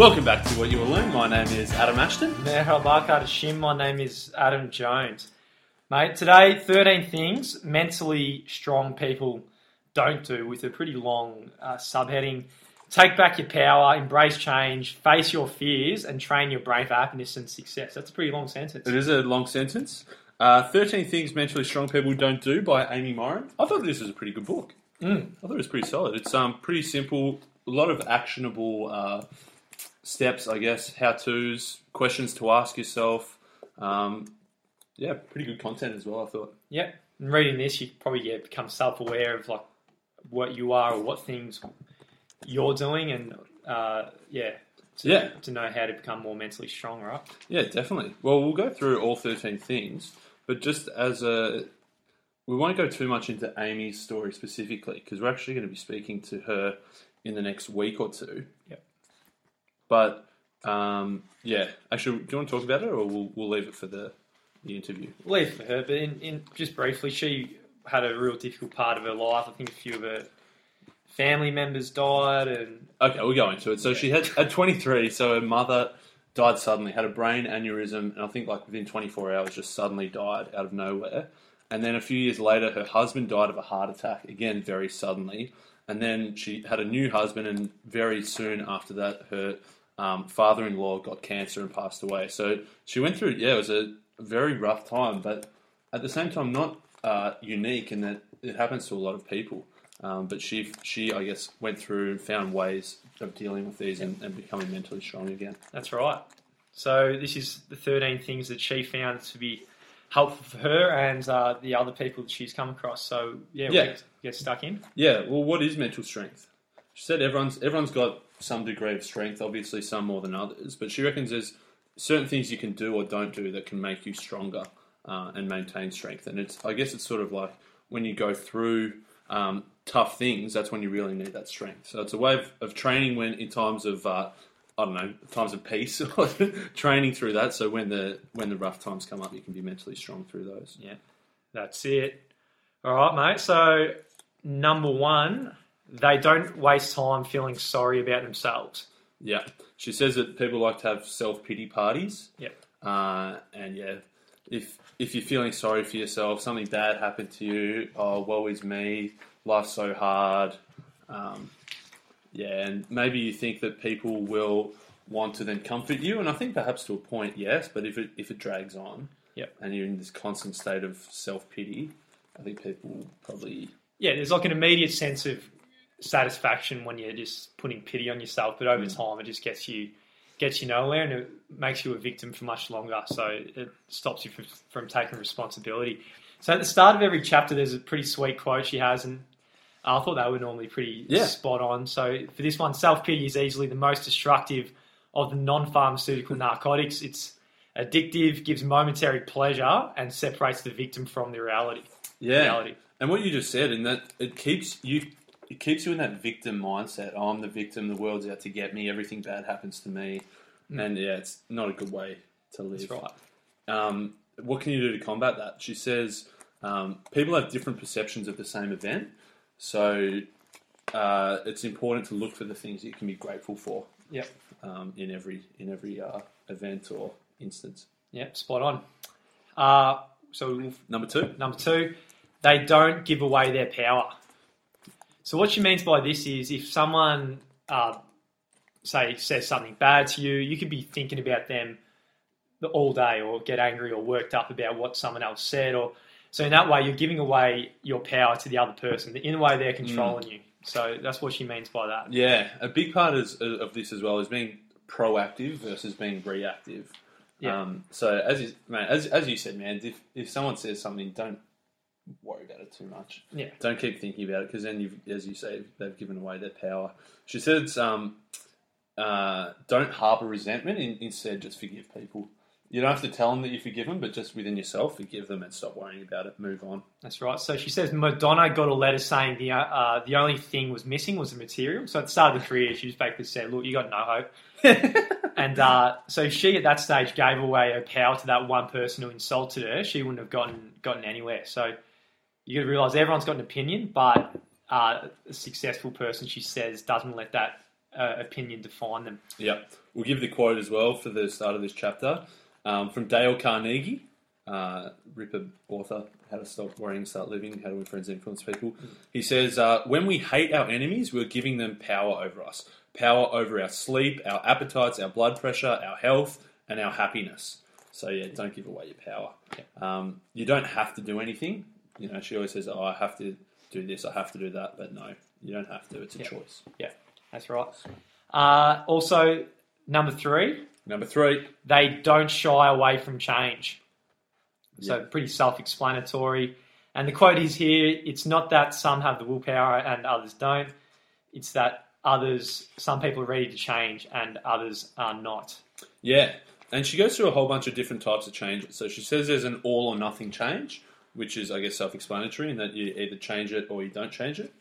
Welcome back to What You Will Learn. My name is Adam Ashton. Kardeşim. My name is Adam Jones. Mate, today, 13 things mentally strong people don't do with a pretty long uh, subheading. Take back your power, embrace change, face your fears, and train your brain for happiness and success. That's a pretty long sentence. It is a long sentence. Uh, 13 Things Mentally Strong People Don't Do by Amy Morin. I thought this was a pretty good book. Mm. I thought it was pretty solid. It's um, pretty simple, a lot of actionable uh, steps, I guess, how to's, questions to ask yourself. Um, yeah, pretty good content as well, I thought. Yep. And reading this, you probably yeah, become self-aware of like what you are or what things you're doing, and uh, yeah, to, Yeah. to know how to become more mentally strong, right? Yeah, definitely. Well, we'll go through all 13 things, but just as a. We won't go too much into Amy's story specifically because we're actually going to be speaking to her in the next week or two. But, um, yeah. Actually, do you want to talk about it or we'll, we'll leave it for the, the interview? leave it for her, but in, in just briefly, she had a real difficult part of her life. I think a few of her family members died, and Okay, we'll go into it. So she had at 23, so her mother died suddenly, had a brain aneurysm, and I think like within 24 hours just suddenly died out of nowhere. And then a few years later, her husband died of a heart attack, again very suddenly. And then she had a new husband, and very soon after that, her um, father-in-law got cancer and passed away. So she went through, yeah, it was a very rough time, but at the same time, not uh, unique in that it happens to a lot of people. Um, but she, she, I guess, went through and found ways of dealing with these and, and becoming mentally strong again. that's right. So this is the 13 things that she found to be helpful for her and uh, the other people that she's come across. So yeah, Yeah. get, get stuck in. Yeah. Well, what is mental strength? She said everyone's everyone's got some degree of strength. Obviously, some more than others. But she reckons there's certain things you can do or don't do that can make you stronger uh, and maintain strength. And it's I guess it's sort of like when you go through um, tough things, that's when you really need that strength. So it's a way of, of training when in times of uh, I don't know times of peace, training through that. So when the when the rough times come up, you can be mentally strong through those. Yeah, that's it. All right, mate. So number one, they don't waste time feeling sorry about themselves. Yeah. She says that people like to have self pity parties. Yep. Uh, and yeah, if if you're feeling sorry for yourself, something bad happened to you, oh, woe is me, life's so hard. Um, yeah, and maybe you think that people will want to then comfort you, and I think perhaps to a point, yes, but if it if it drags on, Yep. and you're in this constant state of self pity, I think people will probably Yeah, there's like an immediate sense of satisfaction when you're just putting pity on yourself, but over mm. time it just gets you gets you nowhere and it makes you a victim for much longer. So it stops you from, from taking responsibility. So at the start of every chapter, there's a pretty sweet quote she has, and I thought they were normally pretty Yeah. spot on. So for this one, self pity is easily the most destructive of the non pharmaceutical narcotics. It's addictive, gives momentary pleasure, and separates the victim from the reality. Yeah. Reality. And what you just said, in that it keeps you, it keeps you in that victim mindset. Oh, I'm the victim. The world's out to get me. Everything bad happens to me. And yeah, it's not a good way to live. That's right. Um, what can you do to combat that? She says um, people have different perceptions of the same event, so uh, it's important to look for the things you can be grateful for Yep. um, in every in every uh, event or instance. Yep, spot on. Uh, so Number two, number two, they don't give away their power. So what she means by this is if someone, uh, say, says something bad to you, you could be thinking about them all day, or get angry or worked up about what someone else said, or so in that way you're giving away your power to the other person. In a way, they're controlling you. So that's what she means by that. yeah, a big part is, of this as well is being proactive versus being reactive. Yeah. Um, so as you, man, as, as you said, man, if if someone says something, don't worry about it too much. Yeah. Don't keep thinking about it because then, you've, as you say, they've given away their power. She says, um, uh, don't harbour resentment. In, instead, just forgive people. You don't have to tell them that you forgive them, but just within yourself, forgive them and stop worrying about it. Move on. That's right. So she says Madonna got a letter saying the uh, the only thing was missing was the material. So at the start of the career, she just basically said, "Look, you got no hope." and uh, so she at that stage gave away her power to that one person who insulted her. She wouldn't have gotten gotten anywhere. So you got to realize everyone's got an opinion, but uh, a successful person, she says, doesn't let that uh, opinion define them. Yeah, we'll give the quote as well for the start of this chapter um, from Dale Carnegie, uh, Ripper author, How to Stop Worrying, Start Living, How to Win Friends Influence People. He says, uh, When we hate our enemies, we're giving them power over us. Power over our sleep, our appetites, our blood pressure, our health, and our happiness. So, yeah, don't give away your power. Um, you don't have to do anything. You know, she always says, Oh, I have to do this, I have to do that. But no, you don't have to. It's a Yeah. choice. Yeah, that's right. Uh, also, number three, Number three, they don't shy away from change. So pretty self-explanatory. And the quote is here: "It's not that some have the willpower and others don't. It's that others, some people are ready to change and others are not." Yeah, and she goes through a whole bunch of different types of changes. So she says there's an all or nothing change, which is, I guess, self explanatory in that you either change it or you don't change it.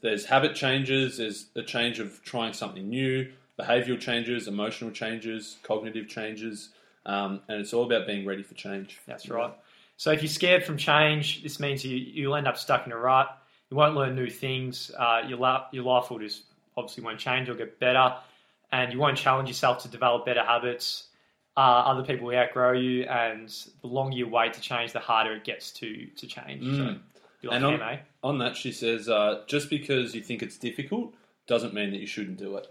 There's habit changes, there's a change of trying something new, behavioral changes, emotional changes, cognitive changes, um, and it's all about being ready for change. That's right. So if you're scared from change, this means you, you'll end up stuck in a rut. You won't learn new things. Uh, your, la- your life will just obviously won't change or get better. And you won't challenge yourself to develop better habits. Uh, other people will outgrow you. And the longer you wait to change, the harder it gets to, to change. Mm. like And on- eh? On that, she says, uh, just because you think it's difficult doesn't mean that you shouldn't do it.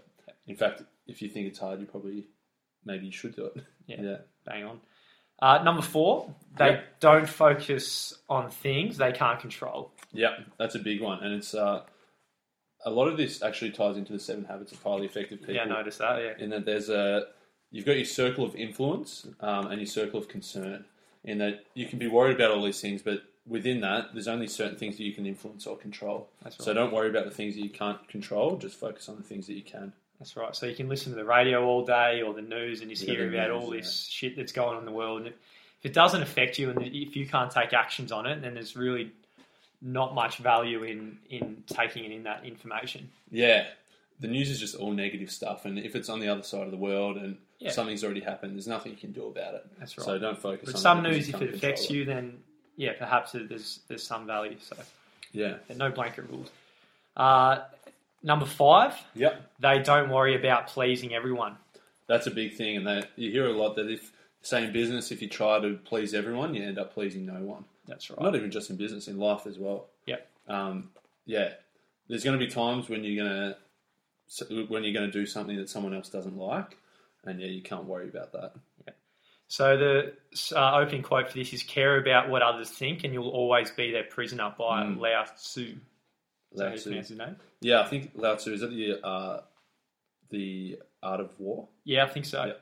In fact, if you think it's hard, you probably maybe you should do it. Yeah. yeah. Bang on. Uh, number four, they Yeah. don't focus on things they can't control. Yeah, that's a big one, and it's uh, a lot of this actually ties into the seven habits of highly effective people. Yeah, I noticed that. Yeah. In that there's a you've got your circle of influence um, and your circle of concern. In that you can be worried about all these things, but within that, there's only certain things that you can influence or control. That's right. So don't worry about the things that you can't control. Just focus on the things that you can. That's right. So you can listen to the radio all day or the news and just Yeah, hear about news, all this shit that's going on in the world. And if it doesn't affect you and if you can't take actions on it, then there's really not much value in, in taking it in that information. Yeah, the news is just all negative stuff, and if it's on the other side of the world and Yeah. something's already happened, there's nothing you can do about it. That's right. So don't focus. but on some news, if it affects you, then yeah, perhaps there's there's some value. So Yeah. no blanket rules. Uh, number five, Yep. they don't worry about pleasing everyone. That's a big thing, and that you hear a lot that if say in business, if you try to please everyone, you end up pleasing no one. That's right. Not even just in business, in life as well. Yep. Um, yeah, there's going to be times when you're going to when you're going to do something that someone else doesn't like, and yeah, you can't worry about that. Yeah. So the uh, opening quote for this is "Care about what others think, and you'll always be their prisoner." By Mm. Lao Tzu. Is that how Lao Tzu. his name? Yeah, I think Lao Tzu is that the uh, the art of war. Yeah, I think so. Yeah.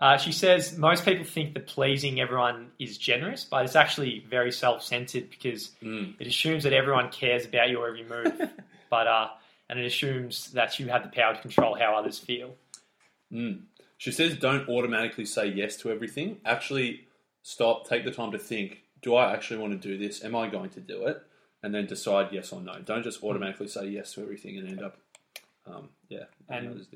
Uh, she says most people think that pleasing everyone is generous, but it's actually very self-centered because Mm. it assumes that everyone cares about your every move, but uh, and it assumes that you have the power to control how others feel. Mm. She says, don't automatically say yes to everything. Actually, stop, take the time to think do I actually want to do this? Am I going to do it? And then decide yes or no. Don't just automatically say yes to everything and end up, um, yeah, And-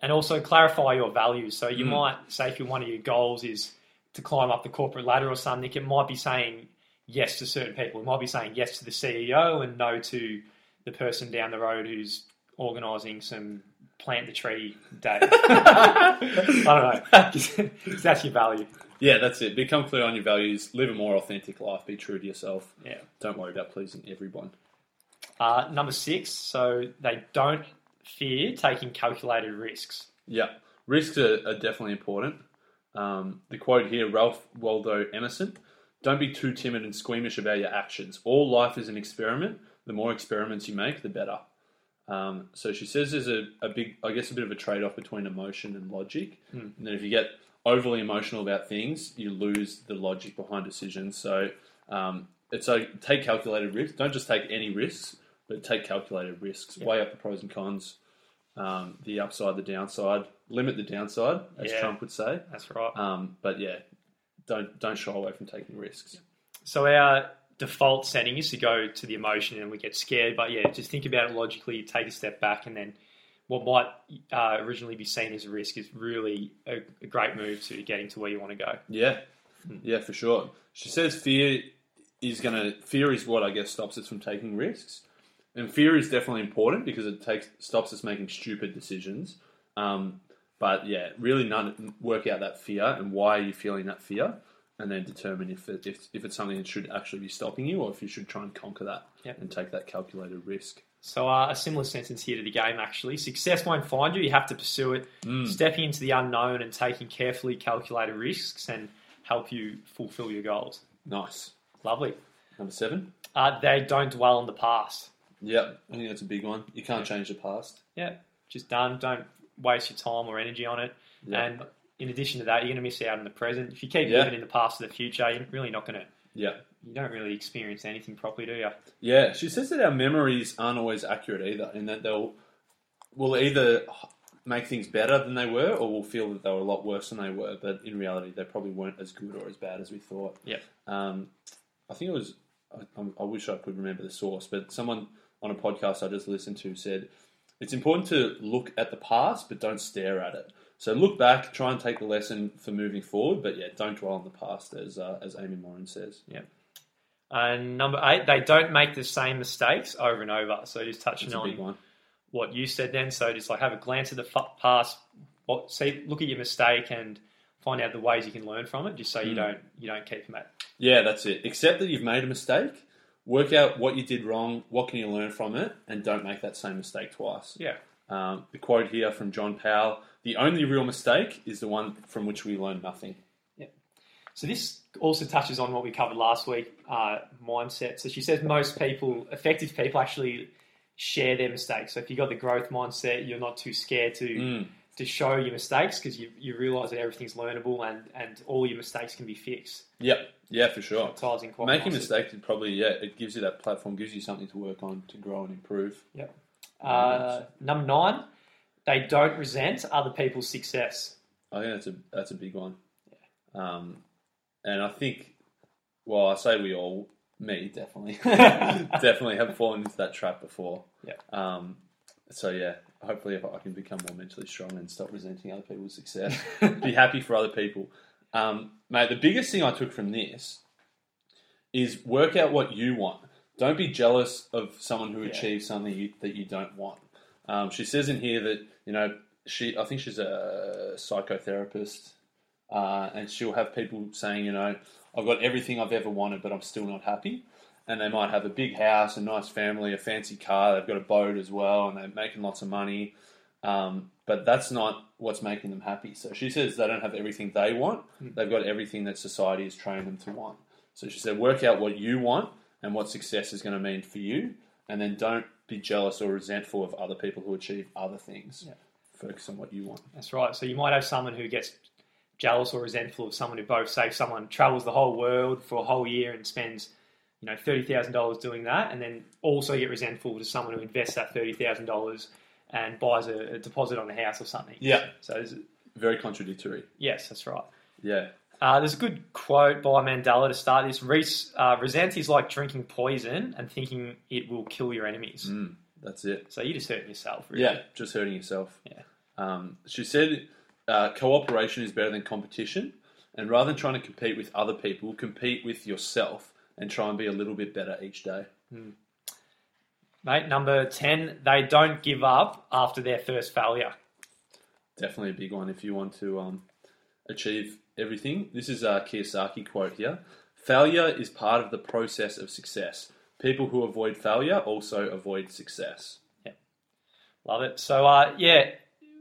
and also clarify your values. So you Mm. might say if one of your goals is to climb up the corporate ladder or something, it might be saying yes to certain people. It might be saying yes to the CEO and no to the person down the road who's organising some plant the tree day. I don't know. that's your value. Yeah, that's it. Become clear on your values. Live a more authentic life. Be true to yourself. Yeah. Don't worry about pleasing everyone. Uh, number six. So they don't fear taking calculated risks. Yeah, risks are, are definitely important. Um, the quote here, Ralph Waldo Emerson: "Don't be too timid and squeamish about your actions. All life is an experiment. The more experiments you make, the better." Um, so she says there's a, a big, I guess, a bit of a trade off between emotion and logic. Hmm. And then if you get overly emotional about things, you lose the logic behind decisions. So um, it's like take calculated risks. Don't just take any risks, but take calculated risks. Weigh up the pros and cons um, the upside, the downside. Limit the downside, as Yeah. Trump would say. That's right. Um, but yeah, don't don't shy away from taking risks. So our default setting is to go to the emotion and we get scared. But yeah, just think about it logically, take a step back, and then what might uh, originally be seen as a risk is really a, a great move to getting to where you want to go. Yeah, yeah, for sure. She says fear is gonna fear is what I guess stops us from taking risks. And fear is definitely important because it takes stops us making stupid decisions. Um, but yeah, really none, work out that fear and why are you feeling that fear, and then determine if it, if, if it's something that should actually be stopping you or if you should try and conquer that Yep. and take that calculated risk. So uh, a similar sentence here to the game actually. Success won't find you, you have to pursue it. Stepping into the unknown and taking carefully calculated risks and help you fulfill your goals. Nice. Lovely. Number seven. Uh, they don't dwell on the past. Yep, I think that's a big one. You can't change the past. Yeah, just done. Don't waste your time or energy on it. Yeah. And in addition to that, you're going to miss out in the present. If you keep Yeah. living in the past or the future, you're really not going to. Yeah. You don't really experience anything properly, do you? Yeah, she says that our memories aren't always accurate either, and that they'll will either make things better than they were, or we'll feel that they were a lot worse than they were. But in reality, they probably weren't as good or as bad as we thought. Yep. Um, I think it was. I, I wish I could remember the source, but someone on a podcast I just listened to said it's important to look at the past, but don't stare at it. So look back, try and take the lesson for moving forward, but yeah, don't dwell on the past, as uh, as Amy Morin says. Yeah. And number eight, they don't make the same mistakes over and over. So just touching on what you said then. So just like have a glance at the f- past, what see, look at your mistake and find out the ways you can learn from it, just so Hmm. you don't you don't keep them at. Yeah, that's it. Accept that you've made a mistake. Work out what you did wrong. What can you learn from it, and don't make that same mistake twice. Yeah, Um, the quote here from John Powell: "The only real mistake is the one from which we learn nothing." So this also touches on what we covered last week, uh, mindset. So she says most people, effective people, actually share their mistakes. So if you've got the growth mindset, you're not too scared to Mm. to show your mistakes because you, you realise that everything's learnable and, and all your mistakes can be fixed. Yep. Yeah, for sure. It ties in quite Making nicely. mistakes is probably yeah. It gives you that platform, gives you something to work on to grow and improve. Uh, number nine, they don't resent other people's success. I think that's a that's a big one. Yeah. Um, and I think, well, I say we all, me definitely, definitely have fallen into that trap before. Yeah. Um, so yeah, hopefully, if I can become more mentally strong and stop resenting other people's success, be happy for other people. Um, mate, the biggest thing I took from this is work out what you want. Don't be jealous of someone who Yeah. achieves something you, that you don't want. Um, she says in here that you know she, I think she's a psychotherapist, uh, and she'll have people saying, you know, I've got everything I've ever wanted, but I'm still not happy. And they might have a big house, a nice family, a fancy car. They've got a boat as well, and they're making lots of money. Um, but that's not what's making them happy. So she says they don't have everything they want. They've got everything that society has trained them to want. So she said, work out what you want and what success is going to mean for you, and then don't be jealous or resentful of other people who achieve other things. Yeah. Focus on what you want. That's right. So you might have someone who gets jealous or resentful of someone who both say someone travels the whole world for a whole year and spends, you know, thirty thousand dollars doing that, and then also get resentful to someone who invests that thirty thousand dollars and buys a, a deposit on a house or something. Yeah. So Very contradictory. yes, that's right. Yeah. Uh, there's a good quote by Mandela to start this. Res, uh, resent is like drinking poison and thinking it will kill your enemies. Mm, that's it. So you're just hurting yourself, really. Yeah, just hurting yourself. Yeah. Um, she said uh, cooperation is better than competition, and rather than trying to compete with other people, compete with yourself and try and be a little bit better each day. Mate, number 10, they don't give up after their first failure. Definitely a big one if you want to um, achieve everything. This is a Kiyosaki quote here. Failure is part of the process of success. People who avoid failure also avoid success. Yeah, Love it. So, uh, yeah,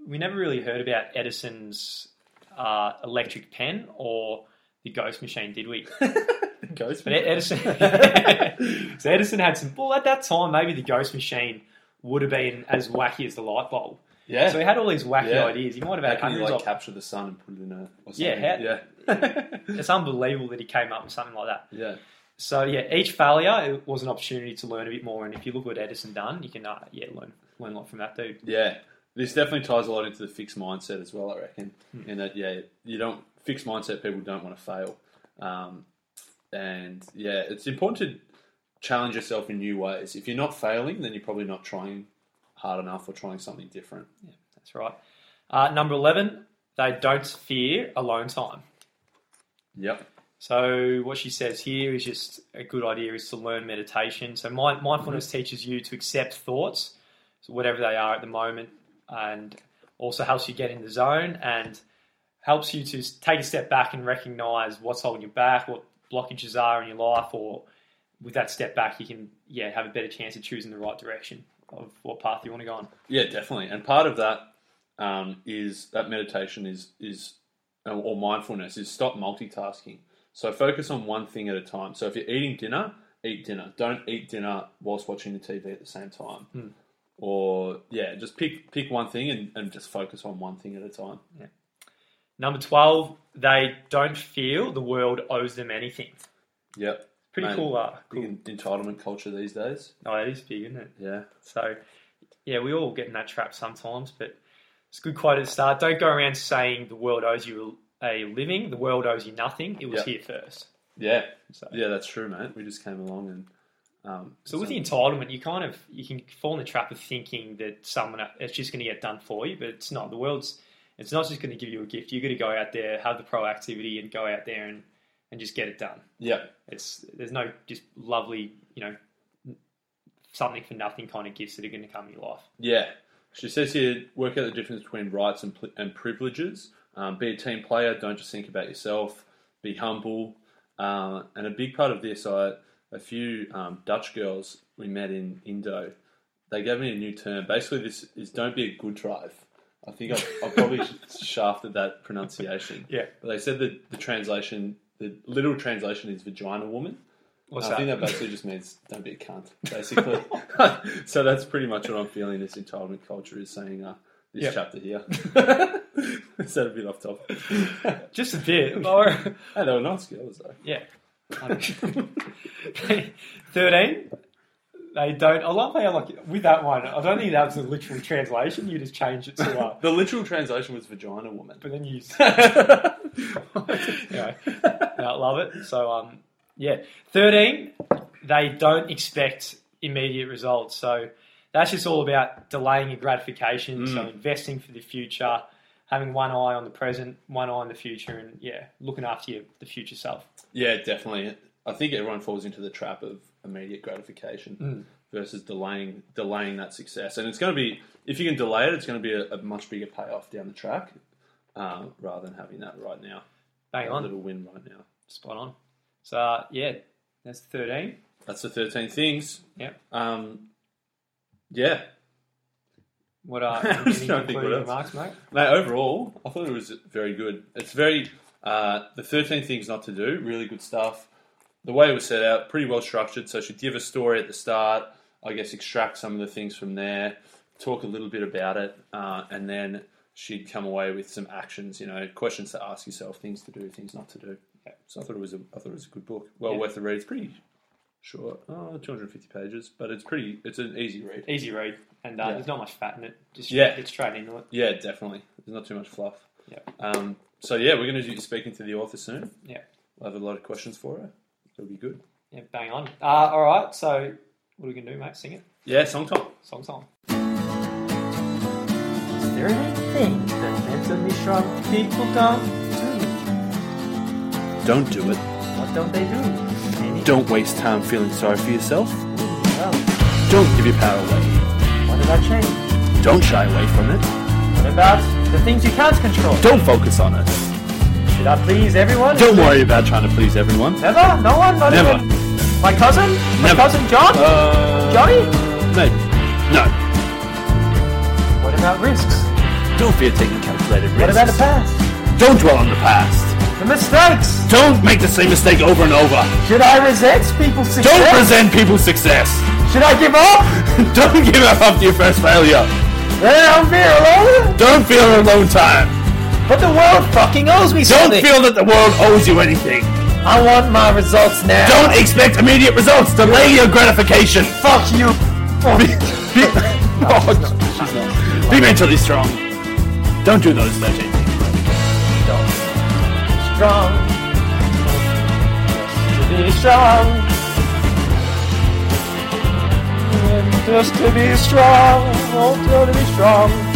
we never really heard about Edison's uh, electric pen or the ghost machine, did we? Ghost But Edison, so Edison had some. Well, at that time, maybe the ghost machine would have been as wacky as the light bulb. Yeah. So he had all these wacky Yeah. ideas. He might have How had can you hundreds like of. capture the sun and put it in a? Or Yeah, something? how- yeah, It's unbelievable that he came up with something like that. yeah. So yeah, each failure it was an opportunity to learn a bit more. And if you look what Edison done, you can uh, yeah learn learn a lot from that dude. Yeah, this definitely ties a lot into the fixed mindset as well. I reckon, in that yeah, you don't fixed mindset people don't want to fail, um, and yeah, it's important to challenge yourself in new ways. If you're not failing, then you're probably not trying hard enough or trying something different. Yeah, that's right. Uh, number eleven, they don't fear alone time. Yep. So what she says here is just a good idea is to learn meditation. So mi- mindfulness teaches you to accept thoughts, so whatever they are at the moment, and also helps you get in the zone and helps you to take a step back and recognize what's holding you back, what blockages are in your life, or with that step back, you can yeah have a better chance of choosing the right direction of what path you want to go on. Yeah, definitely. And part of that um, is that meditation is is or mindfulness is stop multitasking. So focus on one thing at a time. So if you're eating dinner, eat dinner. Don't eat dinner whilst watching the TV at the same time. Hmm. Or yeah, just pick pick one thing and, and just focus on one thing at a time. Yeah. Number twelve, they don't feel the world owes them anything. Yep. Pretty Mate, cool. Uh, cool. Big entitlement culture these days. Oh, it is big, isn't it? Yeah. So, yeah, we all get in that trap sometimes, but it's a good quote at the start. Don't go around saying the world owes you a living. The world owes you nothing. It was Yep. here first. Yeah. So, Yeah, that's true, mate. We just came along and um, so with the entitlement, you kind of you can fall in the trap of thinking that someone it's just going to get done for you, but it's not. The world's it's not just going to give you a gift. You got to go out there, have the proactivity, and go out there and and just get it done. yeah, It's there's no just lovely, you know, something for nothing kind of gifts that are going to come in your life. Yeah. She says here, work out the difference between rights and, and privileges. Um, be a team player. Don't just think about yourself. Be humble. Uh, and a big part of this, I a few um, Dutch girls we met in Indo. They gave me a new term. Basically, this is don't be a good drive. I think I've, I've probably shafted that pronunciation. Yeah. But they said that the translation, the literal translation is vagina woman. What's I that? think that basically just means don't be a cunt, basically. so that's pretty much what I'm feeling. This entitlement culture is saying uh, this Yep. chapter here. is that a bit off topic? Just a bit. Or, hey, they were nice girls though. yeah. Thirteen. They don't. I love how like with that one. I don't think that was a literal translation. You just changed it to. Uh, The literal translation was vagina woman. but then you. anyway, no, I love it. So um, yeah, thirteen. They don't expect immediate results. So that's just all about delaying your gratification. So investing for the future, having one eye on the present, one eye on the future, and yeah, looking after your the future self. Yeah, definitely. I think everyone falls into the trap of immediate gratification versus delaying delaying that success. And it's going to be if you can delay it, it's going to be a, a much bigger payoff down the track uh, rather than having that right now. Bang A on, little win right now. spot on. So uh, yeah, that's thirteen. That's the thirteen things. Yep. Um, yeah, What are I any concluding remarks, mate? mate. Overall, I thought it was very good. It's very uh, the thirteen things not to do. Really good stuff. The way it was set out, pretty well structured. So she'd give a story at the start. I guess extract some of the things from there, talk a little bit about it, uh, and then she'd come away with some actions. You know, questions to ask yourself, things to do, things not to do. So I thought it was a, I thought it was a good book. Well Yeah. worth the read. It's pretty short, oh, 250 pages, but it's pretty. It's an easy read. Easy read, and uh, Yeah. there's not much fat in it. Just Yeah. get straight into it. Yeah, definitely. There's not too much fluff. Yeah. Um, so yeah, we're going to be speaking to the author soon. Yeah. We'll have a lot of questions for her. It'll be good. Yeah, bang on. Uh, all right, so what are we gonna do, mate? Sing it. Yeah, song time. Song song. Is there anything that mentally strong people don't do? Don't do it. What don't they do? Any- Don't waste time feeling sorry for yourself. Well, Don't give your power away. what did I change? Don't shy away from it. What about the things you can't control? Don't focus on it. Should I please everyone? Don't worry about trying to please everyone. Never? No one? Not Never. even my cousin? My Never. cousin John? Uh, Johnny? Maybe. No. What about risks? Don't fear taking calculated risks. What about the past? Don't dwell on the past. The mistakes? Don't make the same mistake over and over. Should I resent people's success? Don't present people's success. Should I give up? Don't give up after your first failure. I'm fear alone? Don't feel alone time. But the world fucking owes me something. Don't something. feel that the world owes you anything. I want my results now. Don't expect immediate results. Delay your gratification. fuck you. Be, be, oh, she's not. Be mentally strong. Don't do those 13 things. strong. Just to be strong. Just to be strong. Oh, to be strong.